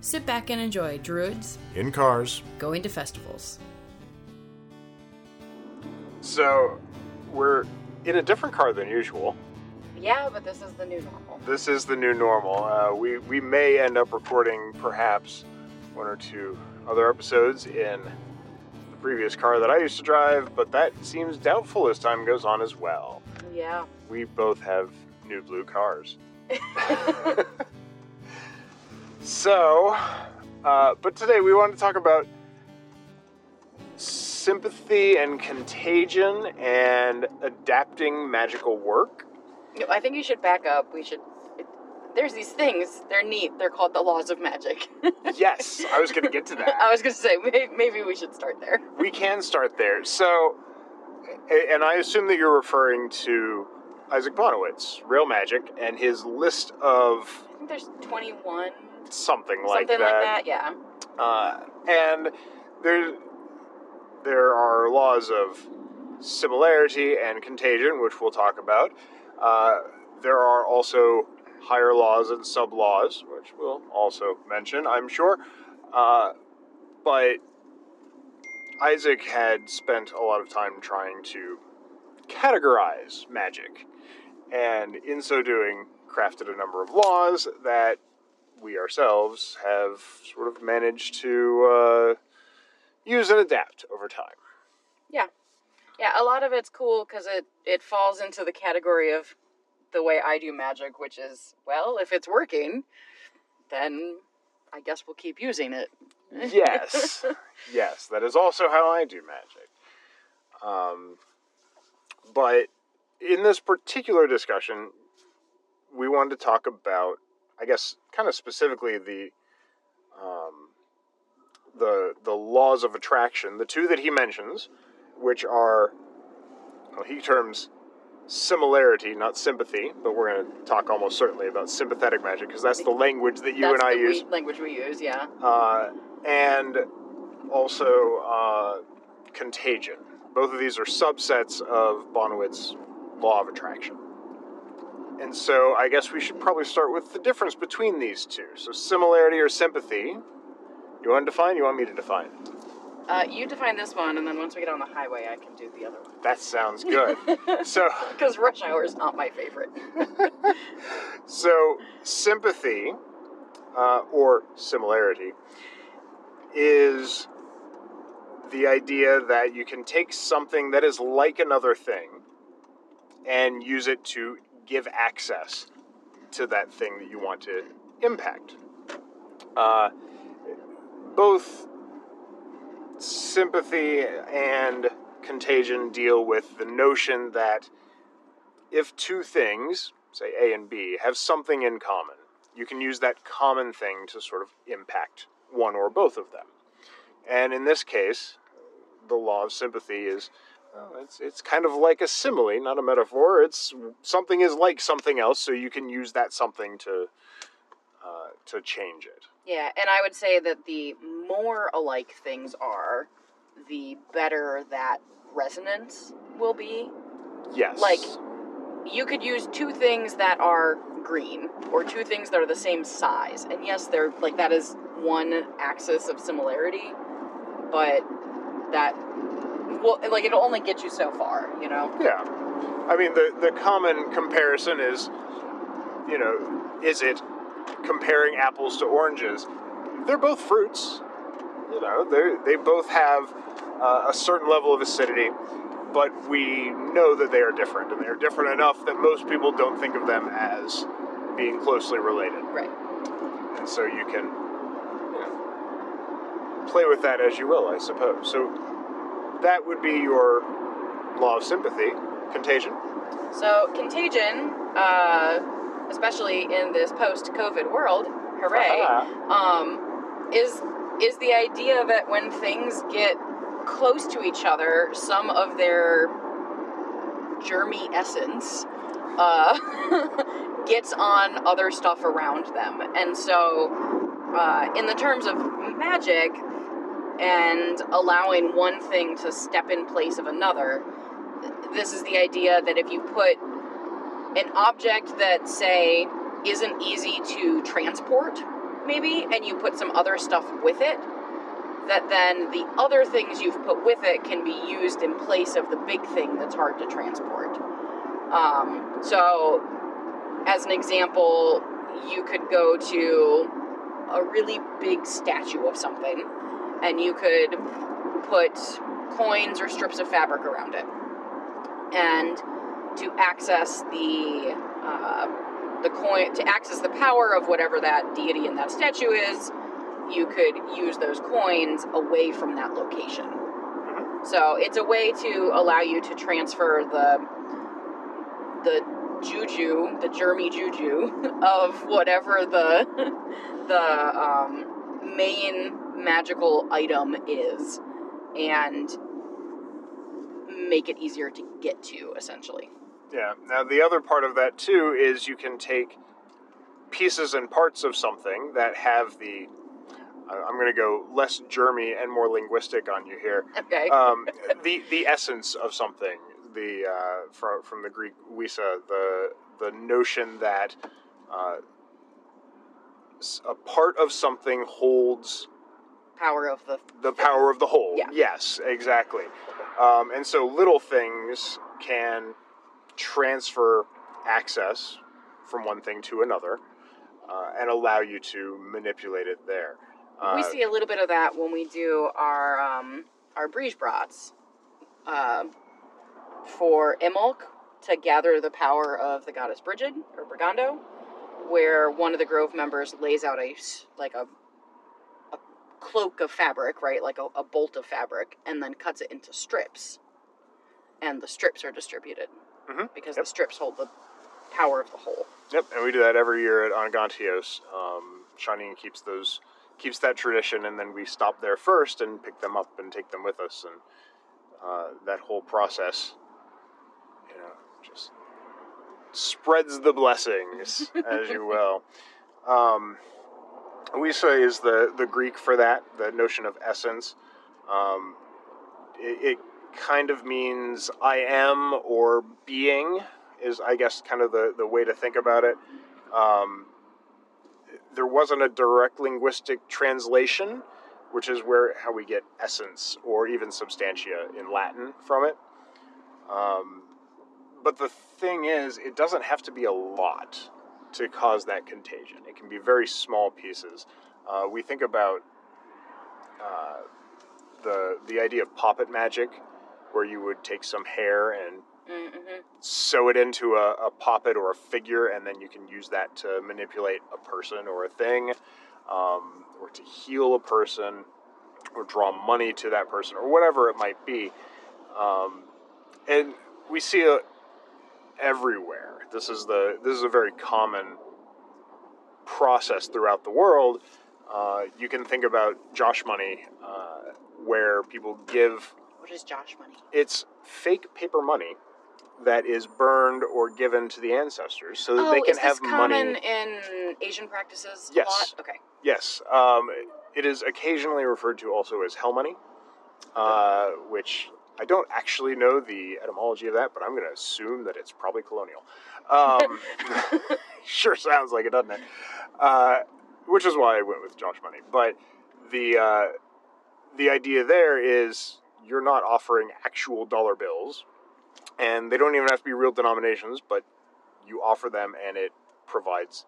sit back and enjoy Druids In cars. going to festivals. So, we're in a different car than usual. Yeah, but this is the new normal. This is the new normal. Uh, we, we may end up recording perhaps one or two other episodes in the previous car that I used to drive, but that seems doubtful as time goes on as well. Yeah. We both have new blue cars. so, uh, but today we want to talk about sympathy and contagion and adapting magical work. No, I think you should back up. We should. It, there's these things. They're neat. They're called the laws of magic. Yes, I was going to get to that. I was going to say maybe we should start there. we can start there. So, and I assume that you're referring to Isaac Bonewits, Real Magic, and his list of I think there's 21, something like something that. like that. Yeah. Uh, and there, there are laws of similarity and contagion, which we'll talk about. Uh, there are also higher laws and sub laws, which we'll also mention, I'm sure. Uh, but Isaac had spent a lot of time trying to categorize magic, and in so doing, crafted a number of laws that we ourselves have sort of managed to uh, use and adapt over time. Yeah, Yeah, a lot of it's cool because it it falls into the category of the way I do magic, which is well, if it's working, then I guess we'll keep using it. Yes, yes, that is also how I do magic. Um, but in this particular discussion, we wanted to talk about, I guess, kind of specifically the um, the the laws of attraction, the two that he mentions, which are well, he terms similarity, not sympathy, but we're going to talk almost certainly about sympathetic magic because that's the language that you That's and I the use language we use. Yeah. uh, and also uh, contagion. Both of these are subsets of Bonewits's law of attraction. And so I guess we should probably start with the difference between these two. So similarity or sympathy. You want to define? You want me to define? Uh, you define this one, and then once we get on the highway, I can do the other one. That sounds good. so Because rush hour is not my favorite. So, sympathy uh, or similarity is the idea that you can take something that is like another thing and use it to give access to that thing that you want to impact. Uh, both sympathy and contagion deal with the notion that if two things, say A and B, have something in common, you can use that common thing to sort of impact one or both of them. And in this case, the law of sympathy is well, it's, it's kind of like a simile, not a metaphor. It's something is like something else, so you can use that something to uh, to change it. Yeah, and I would say that the more alike things are, the better that resonance will be. Yes. Like, You could use two things that are green or two things that are the same size. And yes, they're like that is one axis of similarity, but that well like it'll only get you so far, you know. Yeah. I mean, the, the common comparison is, you know, is it comparing apples to oranges? They're both fruits. You know, they they both have uh, a certain level of acidity, but we know that they are different, and they are different enough that most people don't think of them as being closely related. Right. And so you can you know, play with that as you will, I suppose. So that would be your law of sympathy, contagion. So contagion, uh, especially in this post-COVID world, hooray, um, is is the idea that when things get close to each other, some of their germy essence uh, gets on other stuff around them, and so uh, in the terms of magic and allowing one thing to step in place of another, this is the idea that if you put an object that say isn't easy to transport maybe and you put some other stuff with it that then the other things you've put with it can be used in place of the big thing that's hard to transport. Um, so as an example you could go to a really big statue of something and you could put coins or strips of fabric around it. And to access the uh, the coin to access the power of whatever that deity in that statue is you could use those coins away from that location. So it's a way to allow you to transfer the the juju the germy juju of whatever the the um, main magical item is and make it easier to get to essentially Yeah. Now, the other part of that, too, is you can take pieces and parts of something that have the. I'm going to go less germy and more linguistic on you here. okay Um, the the essence of something, the uh, from from the Greek ousia, the the notion that uh, a part of something holds power of the the power of the whole. Yeah. Yes, exactly. Um, and so little things can transfer access from one thing to another uh, and allow you to manipulate it there. Uh, we see a little bit of that when we do our um, our breeze brats uh, for Imbolc to gather the power of the goddess Brigid or Brigando, where one of the Grove members lays out a like a a cloak of fabric, right, like a, a bolt of fabric, and then cuts it into strips, and the strips are distributed Mhm, because yep. the strips hold the power of the whole. Yep, and we do that every year at Anagantios. Um, Shanine keeps those keeps that tradition, and then we stop there first and pick them up and take them with us, and uh, that whole process, you know, just spreads the blessings, as you will. Um, Ousia is the the Greek for that, the notion of essence. Um, it, it kind of means I am or being is I guess kind of the, the way to think about it. Um, there wasn't a direct linguistic translation, which is where how we get essence or even substantia in Latin from it. Um, but the thing is, it doesn't have to be a lot to cause that contagion. It can be very small pieces. Uh, we think about uh, the the idea of poppet magic, where you would take some hair and Mm-hmm. sew it into a, a poppet or a figure, and then you can use that to manipulate a person or a thing, um, or to heal a person, or draw money to that person, or whatever it might be. Um, and we see it everywhere. This is the this is a very common process throughout the world. Uh, you can think about joss money, uh, where people give What is joss money? it's fake paper money that is burned or given to the ancestors so that oh, they can is have this common money. in Asian practices? Yes. Lot? Okay. Yes, um, it is occasionally referred to also as hell money, uh, which I don't actually know the etymology of that, but I'm going to assume that it's probably colonial. Um, sure sounds like it, doesn't it? Uh, which is why I went with joss money. But the uh, the idea there is you're not offering actual dollar bills, and they don't even have to be real denominations, but you offer them, and it provides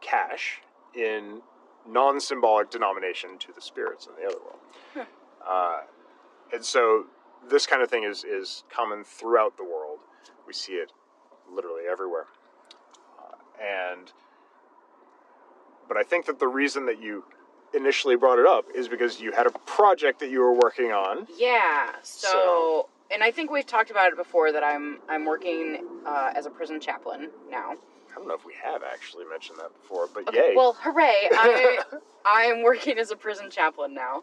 cash in non-symbolic denomination to the spirits in the other world. Uh, and so this kind of thing is is common throughout the world. We see it literally everywhere, uh, and but I think that the reason that you initially brought it up is because you had a project that you were working on. Yeah. So, So- and I think we've talked about it before that I'm I'm working uh, as a prison chaplain now. I don't know if we have actually mentioned that before, but Okay, yay! Well, hooray! I I am working as a prison chaplain now,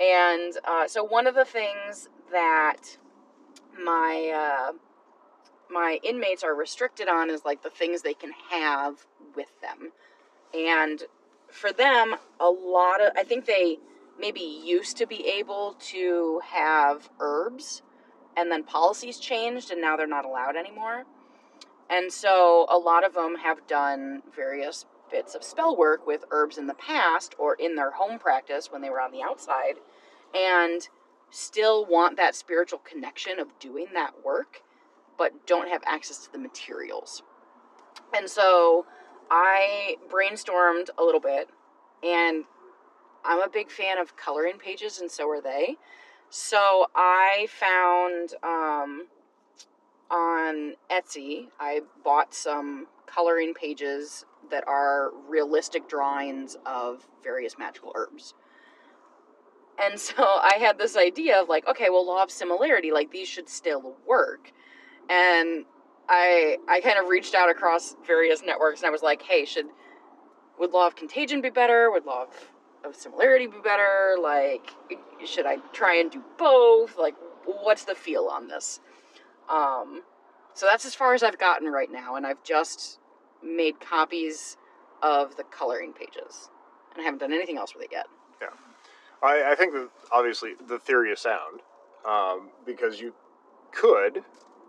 and uh, so one of the things that my uh, my inmates are restricted on is like the things they can have with them, and for them, a lot of I think they maybe used to be able to have herbs, and then policies changed, and now they're not allowed anymore. And so a lot of them have done various bits of spell work with herbs in the past or in their home practice when they were on the outside and still want that spiritual connection of doing that work but don't have access to the materials. And so I brainstormed a little bit and I'm a big fan of coloring pages and so are they. So I found um, on Etsy, I bought some coloring pages that are realistic drawings of various magical herbs. And so I had this idea of like, okay, well, law of similarity, like these should still work. And I I kind of reached out across various networks and I was like, hey, should would law of contagion be better? Would law of, of similarity be better? Like, should I try and do both? Like, what's the feel on this? Um, so that's as far as I've gotten right now, and I've just made copies of the coloring pages, and I haven't done anything else with it yet. I, I think that obviously the theory of sound um, because you could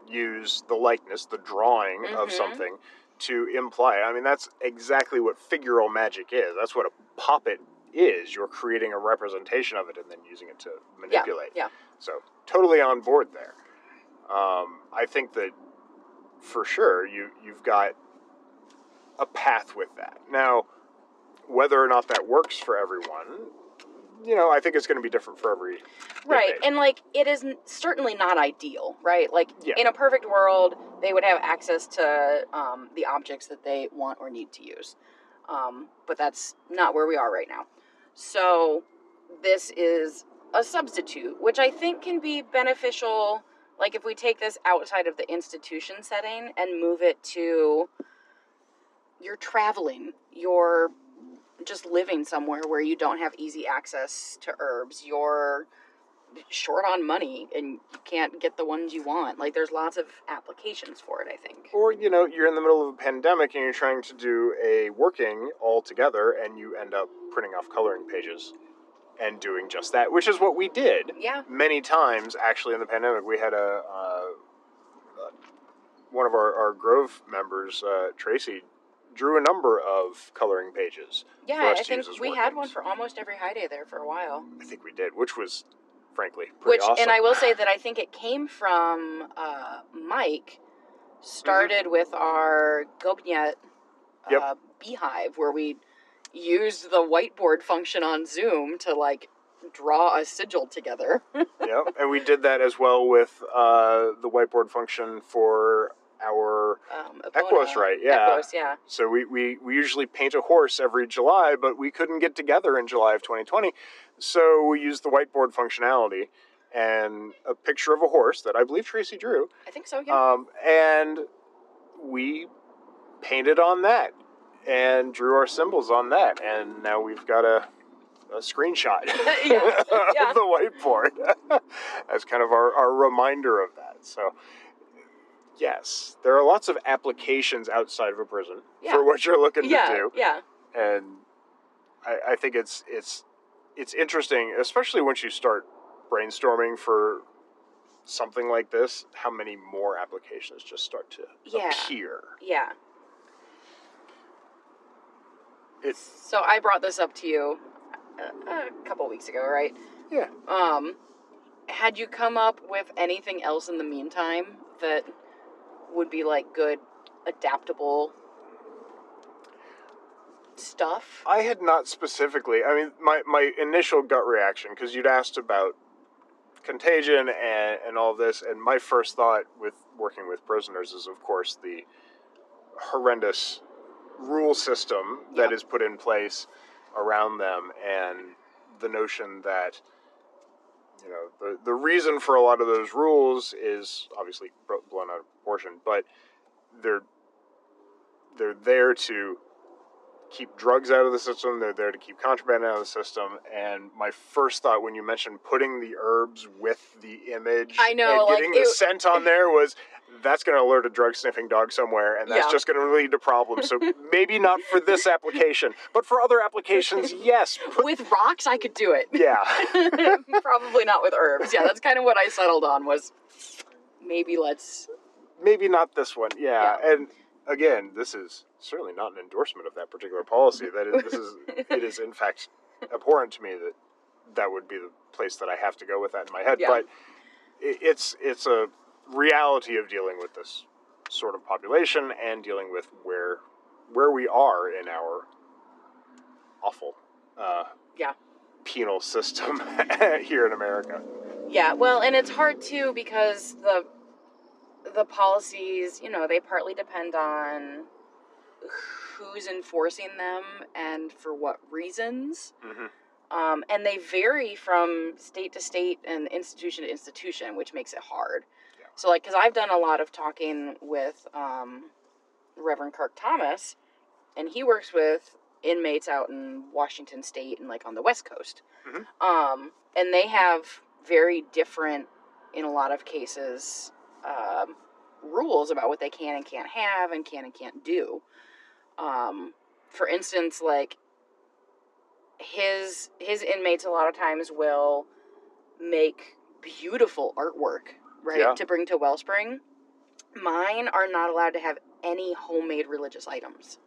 use the likeness, the drawing of Mhm. something to imply. I mean, that's exactly what figural magic is. That's what a puppet is. You're creating a representation of it and then using it to manipulate. yeah. So totally on board there. Um, I think that for sure you you've got a path with that. Now, whether or not that works for everyone, you know, I think it's going to be different for every Right, and like it is certainly not ideal, right? Like Yeah. in a perfect world, they would have access to um, the objects that they want or need to use, um, but that's not where we are right now. So this is a substitute, which I think can be beneficial. Like if we take this outside of the institution setting and move it to you're traveling, you're just living somewhere where you don't have easy access to herbs, you're short on money and you can't get the ones you want. Like there's lots of applications for it, I think. or you know, you're in the middle of a pandemic and you're trying to do a working all together and you end up printing off coloring pages and doing just that, which is what we did. Yeah. many times actually in the pandemic we had a uh, one of our, our grove members uh, tracy drew a number of coloring pages Yeah, I think we had one for almost every high day there for a while. i think we did which was frankly pretty Which awesome and I will say that I think it came from uh, Mike started with our Gobnait uh, Yep. beehive where we used the whiteboard function on Zoom to like draw a sigil together. yeah and we did that as well with uh, the whiteboard function for our Um, Equos, right, yeah. Equos, yeah. so we, we, we usually paint a horse every july but we couldn't get together in july of 2020 so we used the whiteboard functionality and a picture of a horse that i believe tracy drew I think so, yeah. Um, and we painted on that and drew our symbols on that. And now we've got a, a screenshot Yeah, yeah. of the whiteboard as kind of our, our reminder of that. So, yes, there are lots of applications outside of a prison Yeah. for what you're looking yeah, to do yeah. and I, I think it's it's it's interesting, especially once you start brainstorming for something like this, how many more applications just start to Yeah. appear. Yeah. It's So I brought this up to you a, a couple weeks ago, right? yeah. Um, had you come up with anything else in the meantime that would be like good, adaptable stuff? I had not specifically. I mean, my my initial gut reaction because you'd asked about contagion and, and all this. And my first thought with working with prisoners is, of course, the horrendous rule system that Yeah. is put in place around them and the notion that you know the, the reason for a lot of those rules is obviously blown out of proportion but they're they're there to keep drugs out of the system they're there to keep contraband out of the system and my first thought when you mentioned putting the herbs with the image I know, and like, getting the it- scent on there was that's going to alert a drug sniffing dog somewhere and that's Yeah. just going to lead to problems so maybe not for this application but for other applications yes put, With rocks, I could do it. yeah Probably not with herbs. Yeah, that's kind of what I settled on was maybe let's. maybe not this one. Yeah. Yeah. And again, this is certainly not an endorsement of that particular policy. That is, this is, it is in fact abhorrent to me that that would be the place that I have to go with that in my head. Yeah. But it's it's a reality of dealing with this sort of population and dealing with where where we are in our awful uh, Yeah. penal system here in America. Yeah, well, and it's hard too because the the policies, you know, they partly depend on who's enforcing them and for what reasons. hmm Um, and they vary from state to state and institution to institution, which makes it hard. Yeah. So, like, because I've done a lot of talking with um, Reverend Kirk Thomas, and he works with inmates out in Washington State and like on the West Coast. Mhm. Um, and they have very different, in a lot of cases, um, rules about what they can and can't have and can and can't do. Um, for instance, like his his inmates a lot of times will make beautiful artwork, right, Yeah. to bring to Wellspring. Mine are not allowed to have any homemade religious items.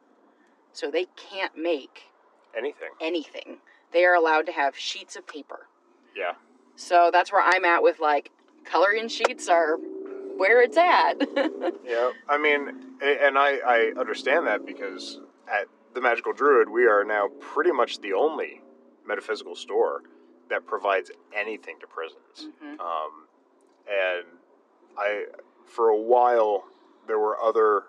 So they can't make Anything. anything. They are allowed to have sheets of paper. Yeah. So that's where I'm at with like coloring sheets are where it's at. Yeah, I mean, and I, I understand that because at the Magical Druid, we are now pretty much the only metaphysical store that provides anything to prisons. Mhm. Um, and I, for a while, there were other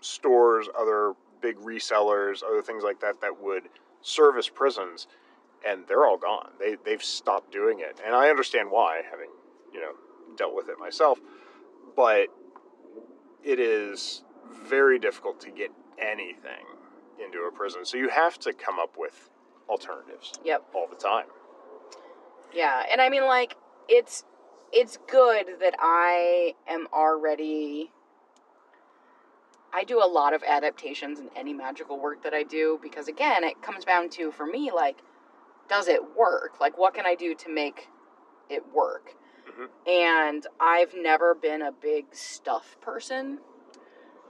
stores, other big resellers, other things like that that would service prisons, and they're all gone. They they've stopped doing it, and I understand why, having you know dealt with it myself. But it is very difficult to get anything into a prison, so you have to come up with alternatives yep. all the time. Yeah, and I mean like it's it's good that I am already I do a lot of adaptations in any magical work that I do because again, it comes down to for me like does it work? Like what can I do to make it work? And I've never been a big stuff person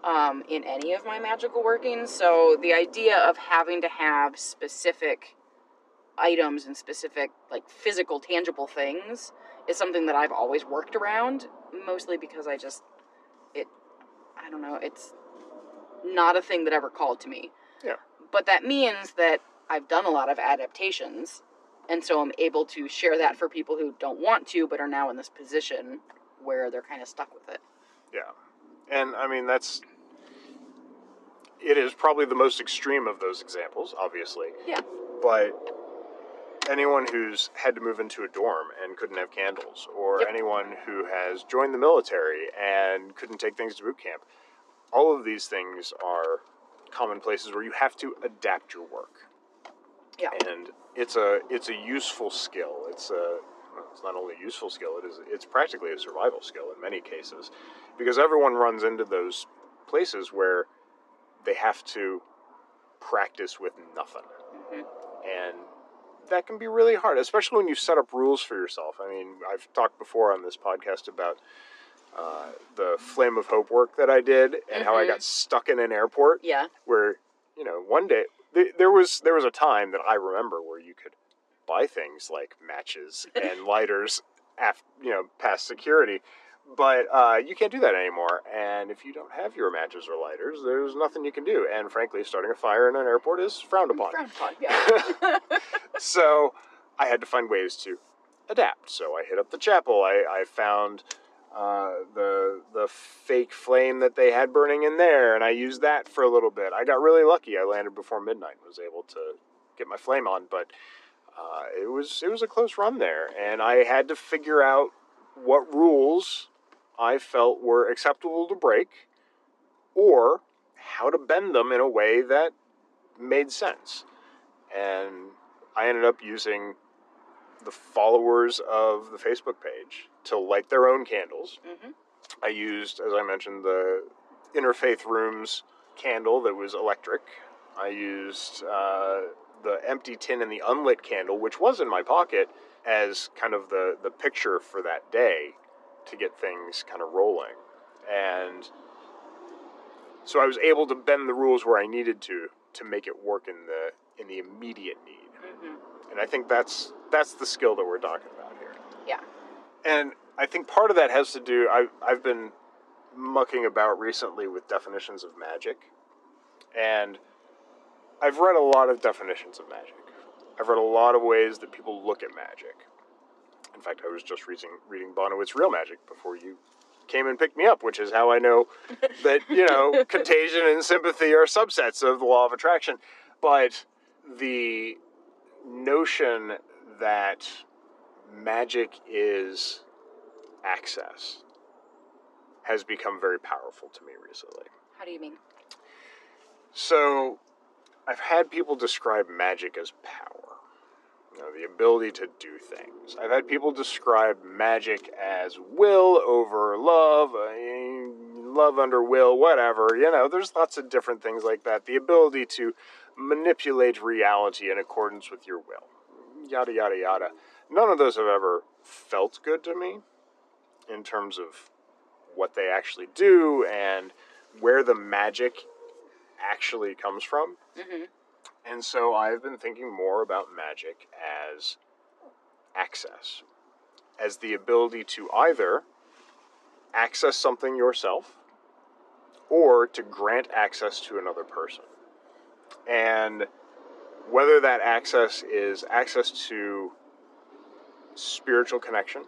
um, in any of my magical workings. So the idea of having to have specific items and specific like physical tangible things is something that I've always worked around mostly because I just it I don't know it's not a thing that ever called to me. Yeah. But that means that I've done a lot of adaptations and so I'm able to share that for people who don't want to but are now in this position where they're kind of stuck with it. Yeah. And I mean, that's. It is probably the most extreme of those examples, obviously. Yeah. But anyone who's had to move into a dorm and couldn't have candles, or Yep. anyone who has joined the military and couldn't take things to boot camp, all of these things are common places where you have to adapt your work. Yeah. And it's a it's a useful skill. It's a it's not only a useful skill, it is it's practically a survival skill in many cases. Because everyone runs into those places where they have to practice with nothing. Mhm. And that can be really hard, especially when you set up rules for yourself. I mean, I've talked before on this podcast about uh, the Flame of Hope work that I did and how I Mhm. got stuck in an airport Yeah. where you know one day th- there was there was a time that I remember where you could buy things like matches and lighters af- you know past security but uh, you can't do that anymore and if you don't have your matches or lighters there's nothing you can do and frankly starting a fire in an airport is frowned upon Frowned upon, yeah. so I had to find ways to adapt. So I hit up the chapel. I, I found uh, the the fake flame that they had burning in there, and I used that for a little bit. I got really lucky. I landed before midnight, and was able to get my flame on, but uh, it was it was a close run there, and I had to figure out what rules I felt were acceptable to break, or how to bend them in a way that made sense. And I ended up using the followers of the Facebook page to light their own candles. Mhm. I used, as I mentioned, the Interfaith Rooms candle that was electric. I used uh, the empty tin and the unlit candle, which was in my pocket, as kind of the, the picture for that day to get things kind of rolling. And so I was able to bend the rules where I needed to to make it work in the in the immediate need. hmm And I think that's that's the skill that we're talking about here. Yeah. And I think part of that has to do I've I've been mucking about recently with definitions of magic. And I've read a lot of definitions of magic. I've read a lot of ways that people look at magic. In fact, I was just reading reading Bonewits Real Magic before you came and picked me up, which is how I know that, you know, contagion and sympathy are subsets of the law of attraction. But the notion that magic is access has become very powerful to me recently. How do you mean? So, I've had people describe magic as power, you know, the ability to do things. I've had people describe magic as will over love, uh, love under will, whatever. You know, there's lots of different things like that. The ability to manipulate reality in accordance with your will, yada, yada, yada. None of those have ever felt good to me in terms of what they actually do and where the magic actually comes from. hmm And so I've been thinking more about magic as access, as the ability to either access something yourself or to grant access to another person. And whether that access is access to spiritual connection,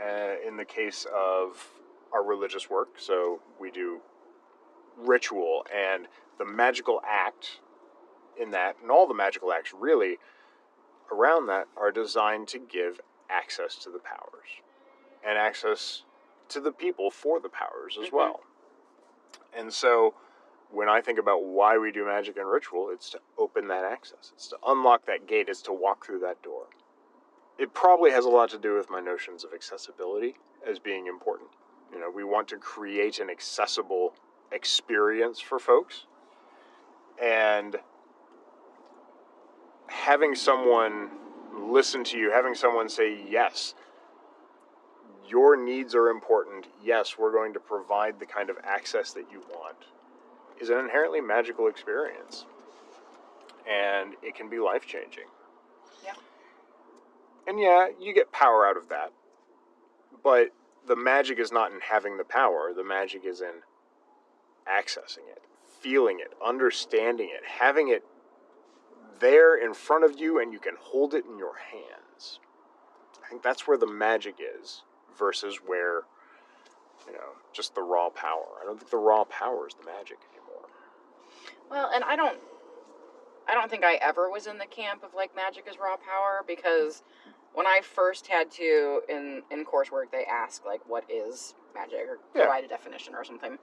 uh, in the case of our religious work, so we do ritual and the magical act in that, and all the magical acts really around that are designed to give access to the powers and access to the people for the powers as Mhm. well. And so when I think about why we do magic and ritual, it's to open that access, it's to unlock that gate, it's to walk through that door. It probably has a lot to do with my notions of accessibility as being important. You know, we want to create an accessible experience for folks. And having someone listen to you, having someone say, yes, your needs are important. Yes, we're going to provide the kind of access that you want, is an inherently magical experience. And it can be life changing. And yeah, you get power out of that. But the magic is not in having the power, the magic is in accessing it, feeling it, understanding it, having it there in front of you and you can hold it in your hands. I think that's where the magic is versus where, you know, just the raw power. I don't think the raw power is the magic anymore. Well, and I don't, I don't think I ever was in the camp of like magic is raw power because when I first had to in in coursework, they ask like what is magic or Yeah. provide a definition or something,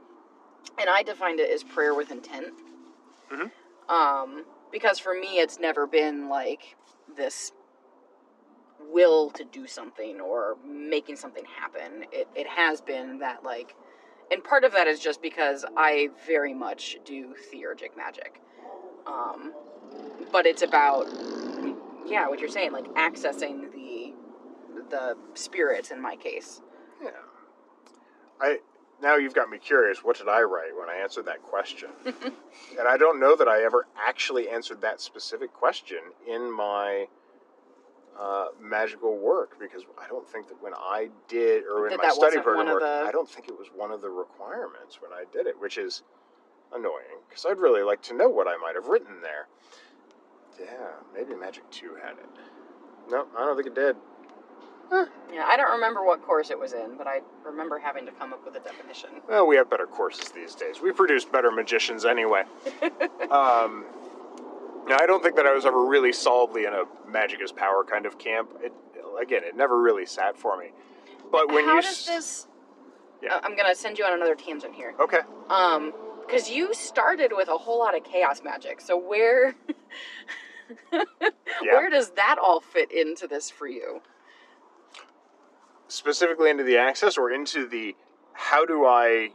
and I defined it as prayer with intent. Mhm. Um, because for me, it's never been like this will to do something or making something happen. It it has been that like, and part of that is just because I very much do theurgic magic. Um, but it's about yeah, what you're saying, like accessing the spirits in my case. Yeah. I now you've got me curious. What did I write when I answered that question? and I don't know that I ever actually answered that specific question in my uh, magical work because I don't think that when I did or in That my study program work, the- I don't think it was one of the requirements when I did it, which is annoying because I'd really like to know what I might have written there. Yeah, maybe Magic Two had it. No, I don't think it did. Yeah, I don't remember what course it was in, but I remember having to come up with a definition. Well, we have better courses these days. We produce better magicians anyway. um, now, I don't think that I was ever really solidly in a magic is power kind of camp. It, again, it never really sat for me. But when How you does this? Yeah. Uh, I'm gonna send you on another tangent here. okay, Um, because you started with a whole lot of chaos magic. So where, yeah, where does that all fit into this for you? Specifically into the access or into the how do I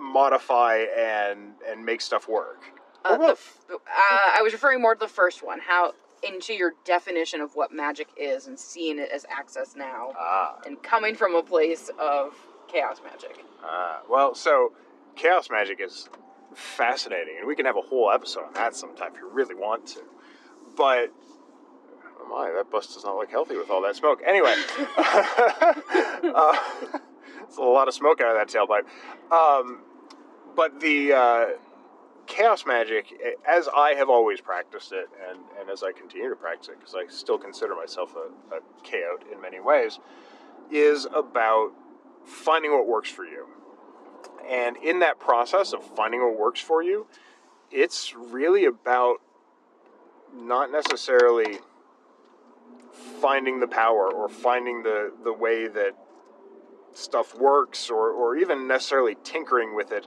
modify and and make stuff work? Uh, the, uh, I was referring more to the first one. How into your definition of what magic is and seeing it as access now, Ah, and coming from a place of chaos magic. ah. Well, so chaos magic is fascinating, and we can have a whole episode on that sometime if you really want to. But my, that bus does not look healthy with all that smoke. Anyway, uh, it's a lot of smoke out of that tailpipe. Um, but the uh, chaos magic, as I have always practiced it, and, and as I continue to practice it, because I still consider myself a, a chaote in many ways, is about finding what works for you. And in that process of finding what works for you, it's really about not necessarily finding the power or finding the, the way that stuff works or, or even necessarily tinkering with it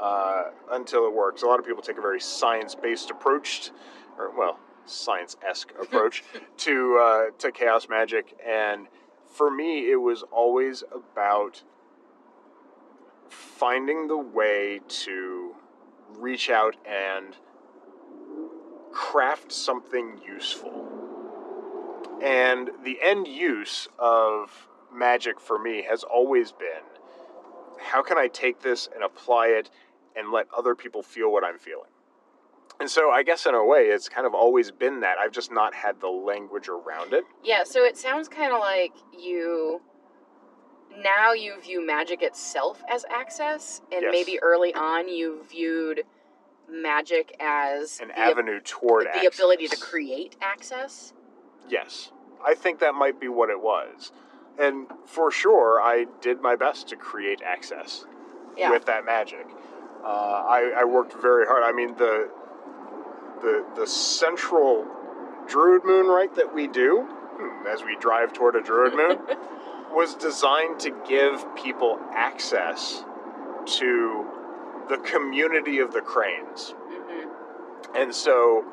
uh, until it works. A lot of people take a very science based approach, or well, science esque approach to uh, to chaos magic, and for me, it was always about finding the way to reach out and craft something useful. And the end use of magic for me has always been how can I take this and apply it and let other people feel what I'm feeling? And so I guess in a way it's kind of always been that. I've just not had the language around it. Yeah, so it sounds kind of like you now you view magic itself as access, and Yes. maybe early on you viewed magic as An avenue toward the ability to create access. Yes. I think that might be what it was. And for sure, I did my best to create access Yeah. with that magic. Uh, I, I worked very hard. I mean, the the the central druid moon rite that we do hmm, as we drive toward a druid moon was designed to give people access to the community of the cranes. hmm And so,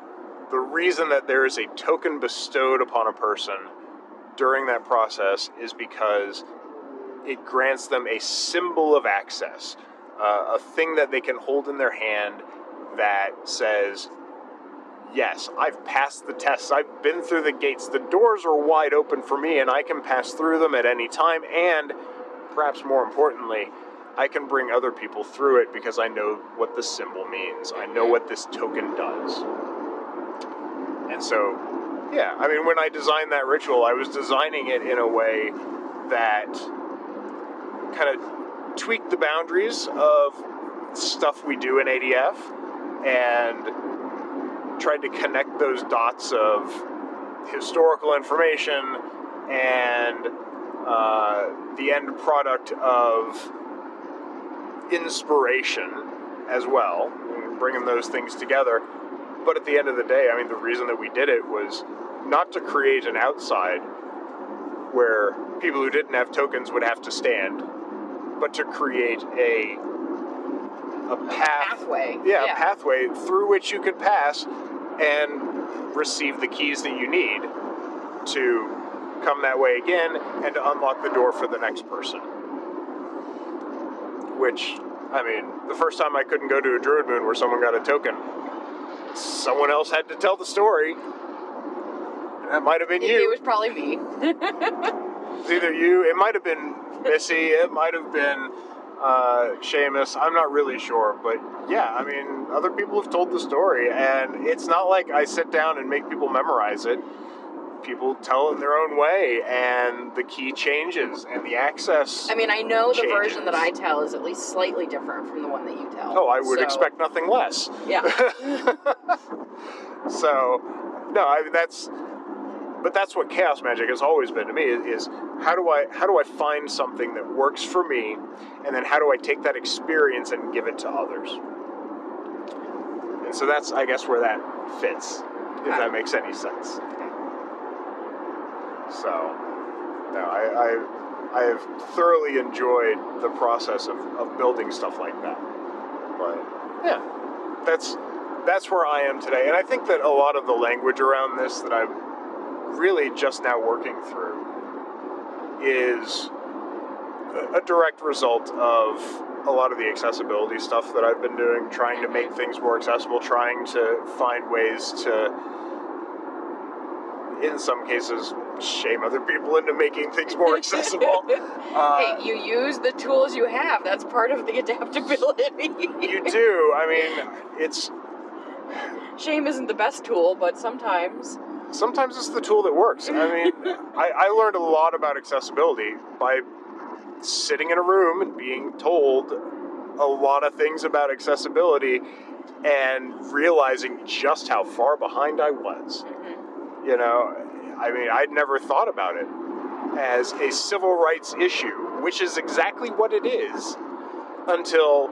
the reason that there is a token bestowed upon a person during that process is because it grants them a symbol of access, uh, a thing that they can hold in their hand that says, Yes, I've passed the tests. I've been through the gates. The doors are wide open for me, and I can pass through them at any time. And perhaps more importantly, I can bring other people through it because I know what the symbol means. I know what this token does. And so, yeah, I mean, when I designed that ritual, I was designing it in a way that kind of tweaked the boundaries of stuff we do in ADF and tried to connect those dots of historical information and uh, the end product of inspiration as well, bringing those things together. But at the end of the day, I mean, the reason that we did it was not to create an outside where people who didn't have tokens would have to stand, but to create a a path, Pathway. yeah, a pathway through which you could pass and receive the keys that you need to come that way again and to unlock the door for the next person. Which, I mean, the first time I couldn't go to a Druid Moon where someone got a token, someone else had to tell the story. And that might have been you. it was probably me. It's either you, it might have been Missy, it might have been uh, Seamus. I'm not really sure, but yeah, I mean, other people have told the story, and it's not like I sit down and make people memorize it. People tell it in their own way, and the key changes, and the access. I mean, I know the Changes. version that I tell is at least slightly different from the one that you tell. oh, I would So, expect nothing less. Yeah. so, no, I mean, that's but that's what chaos magic has always been to me is, is how do I how do I find something that works for me and then how do I take that experience and give it to others? And so that's I guess where that fits, if that ah. makes any sense. So no, I, I I have thoroughly enjoyed the process of, of building stuff like that. But yeah, that's that's where I am today. And I think that a lot of the language around this that I'm really just now working through is a, a direct result of a lot of the accessibility stuff that I've been doing, trying to make things more accessible, trying to find ways to, in some cases, shame other people into making things more accessible. Uh, hey, you use the tools you have. That's part of the adaptability. you do. I mean, it's Shame isn't the best tool, but sometimes. sometimes it's the tool that works. I mean, I, I learned a lot about accessibility by sitting in a room and being told a lot of things about accessibility and realizing just how far behind I was. You know, I mean, I'd never thought about it as a civil rights issue, which is exactly what it is until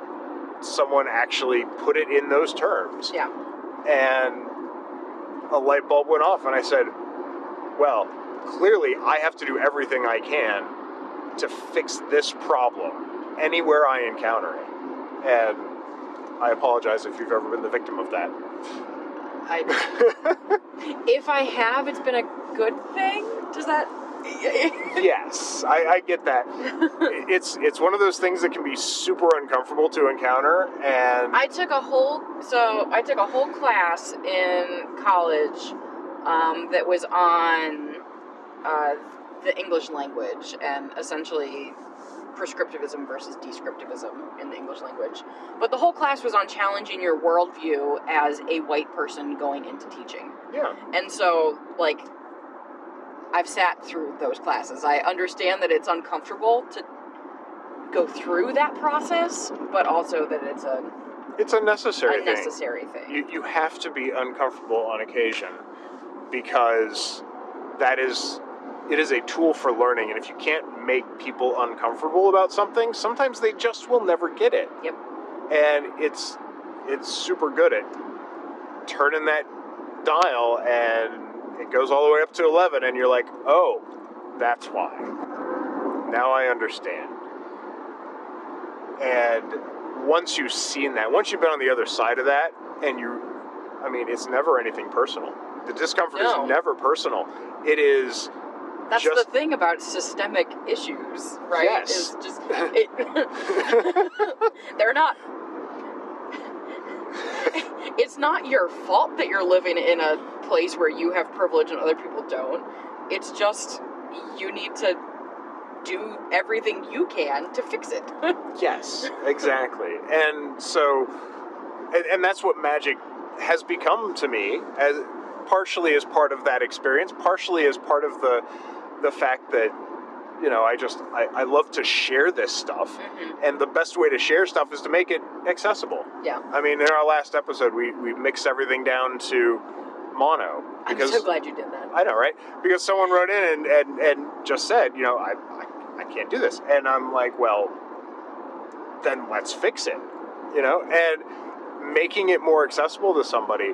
someone actually put it in those terms. Yeah. and a light bulb went off and i said well clearly i have to do everything i can to fix this problem anywhere i encounter it. And i apologize if you've ever been the victim of that I, if I have, it's been a good thing. Does that? yes i, I get that it's it's one of those things that can be super uncomfortable to encounter and I took a whole so I took a whole class in college um, that was on uh, the English language and essentially prescriptivism versus descriptivism in the English language. But the whole class was on challenging your worldview as a white person going into teaching. yeah And so, like, I've sat through those classes. I understand that it's uncomfortable to go through that process, but also that it's a, it's a necessary a thing necessary thing. you, you have to be uncomfortable on occasion because that is it is a tool for learning and if you can't make people uncomfortable about something sometimes they just will never get it. Yep. and it's it's super good at turning that dial and it goes all the way up to 11 and you're like oh that's why. Now i understand. And once you've seen that once you've been on the other side of that and you i mean it's never anything personal. The discomfort No. is never personal. It is That's just- the thing about systemic issues, right? Yes. Is just it, they're not. it's not your fault that you're living in a place where you have privilege and other people don't. It's just you need to do everything you can to fix it. Yes, exactly. and so, and, and that's what magic has become to me, as partially as part of that experience, partially as part of the the fact that you know I just I, I love to share this stuff, and the best way to share stuff is to make it accessible. yeah. I mean, in our last episode, we we mixed everything down to mono because I'm so glad you did that. I know, right? Because someone wrote in and, and, and just said, you know, I, I, I can't do this. And I'm like, well, then let's fix it, you know? And making it more accessible to somebody,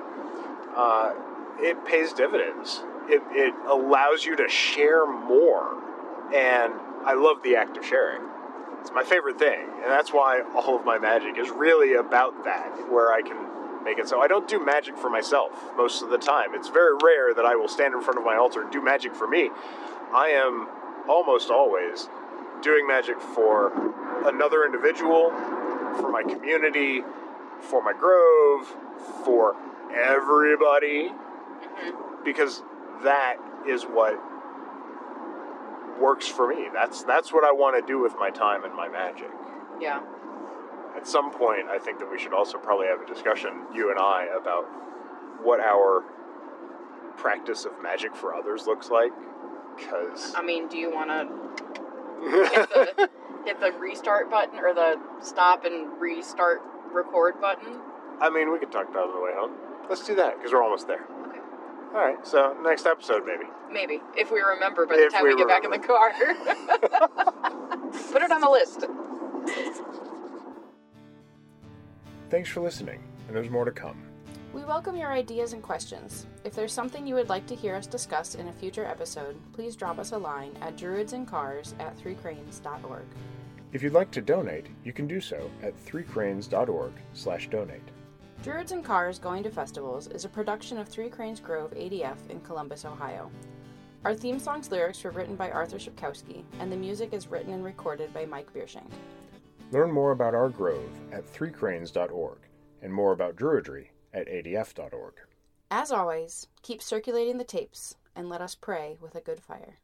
uh, it pays dividends. It, it allows you to share more. And I love the act of sharing. It's my favorite thing. And that's why all of my magic is really about that, where I can make it so I don't do magic for myself most of the time. It's very rare that I will stand in front of my altar and do magic for me. I am almost always doing magic for another individual, for my community, for my grove, for everybody, mm-hmm. because that is what works for me. That's that's what I want to do with my time and my magic. Yeah. At some point, I think that we should also probably have a discussion, you and I, about what our practice of magic for others looks like. Because I mean, do you want to hit the hit the restart button or the stop and restart record button? I mean, we could talk about it on the way home. Let's do that because we're almost there. Okay. All right, so next episode maybe. Maybe if we remember by the If time we we, get back in the car. Put it on the list. Thanks for listening, and there's more to come. We welcome your ideas and questions. If there's something you would like to hear us discuss in a future episode, please drop us a line at druidsandcars at threecranes.org. If you'd like to donate, you can do so at threecranes.org slash donate. Druids and Cars Going to Festivals is a production of Three Cranes Grove ADF in Columbus, Ohio. Our theme song's lyrics were written by Arthur Shipkowski, and the music is written and recorded by Mike Biershank. Learn more about our grove at threecranes.org and more about druidry at adf.org. As always, keep circulating the tapes and let us pray with a good fire.